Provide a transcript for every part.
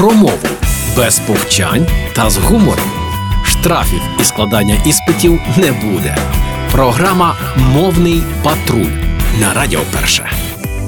про мову без повчань та з гумором. Штрафів і складання іспитів не буде. Програма Мовний патруль на Радіо Перше.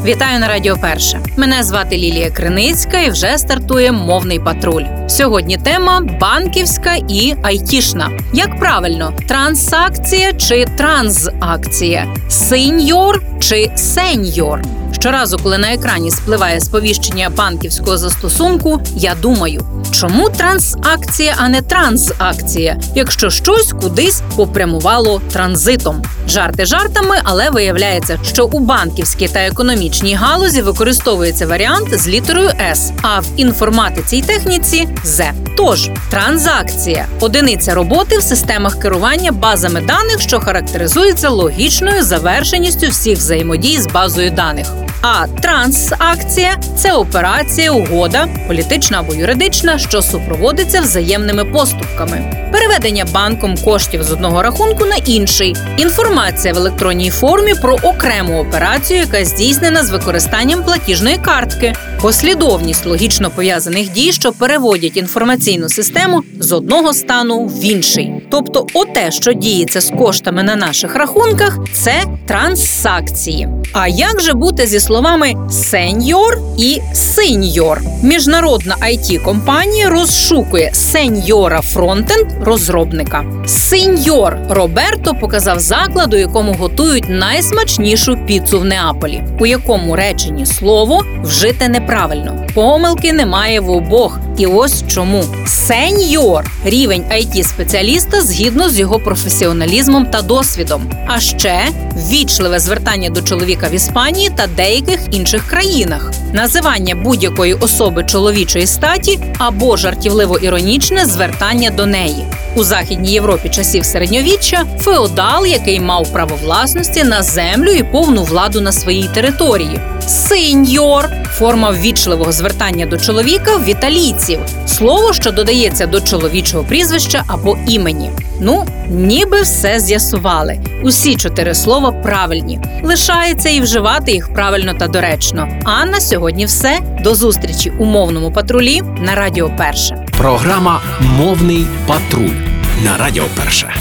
Вітаю на Радіо Перше. Мене звати Лілія Криницька і вже стартує мовний патруль. Сьогодні тема банківська і айтішна. Як правильно, трансакція чи транзакція, сеньор чи сеньор? Щоразу, коли на екрані спливає сповіщення банківського застосунку, я думаю, чому трансакція, а не транзакція, якщо щось кудись попрямувало транзитом. Жарти жартами, але виявляється, що у банківській та економічній галузі використовується варіант з літерою С, а в інформатиці й техніці З. Тож транзакція одиниця роботи в системах керування базами даних, що характеризується логічною завершеністю всіх взаємодій з базою даних. А трансакція це операція, угода, політична або юридична, що супроводиться взаємними поступками. Переведення банком коштів з одного рахунку на інший. Інформація в електронній формі про окрему операцію, яка здійснена з використанням платіжної картки, послідовність логічно пов'язаних дій, що переводять інформаційну систему з одного стану в інший. Тобто, оте, що діється з коштами на наших рахунках, це трансакції. А як же бути зі словами сеньор і синьор? Міжнародна it компанія розшукує сеньора фронтенд розробника. Сеньор Роберто показав заклад, у якому готують найсмачнішу піцу в Неаполі, у якому реченні слово вжите неправильно. Помилки немає в обох. І ось чому сеньор рівень it спеціаліста згідно з його професіоналізмом та досвідом. А ще ввічливе звертання до чоловіка в Іспанії та деяких інших країнах, називання будь-якої особи чоловічої статі або жартівливо іронічне звертання до неї. У західній Європі часів середньовіччя феодал, який мав право власності на землю і повну владу на своїй території. Сеньор форма ввічливого звертання до чоловіка в італійців, слово, що додається до чоловічого прізвища або імені. Ну, ніби все з'ясували. Усі чотири слова правильні. Лишається і вживати їх правильно та доречно. А на сьогодні все. До зустрічі у мовному патрулі на Радіо Перше. Програма Мовний патруль на Радіо Перше.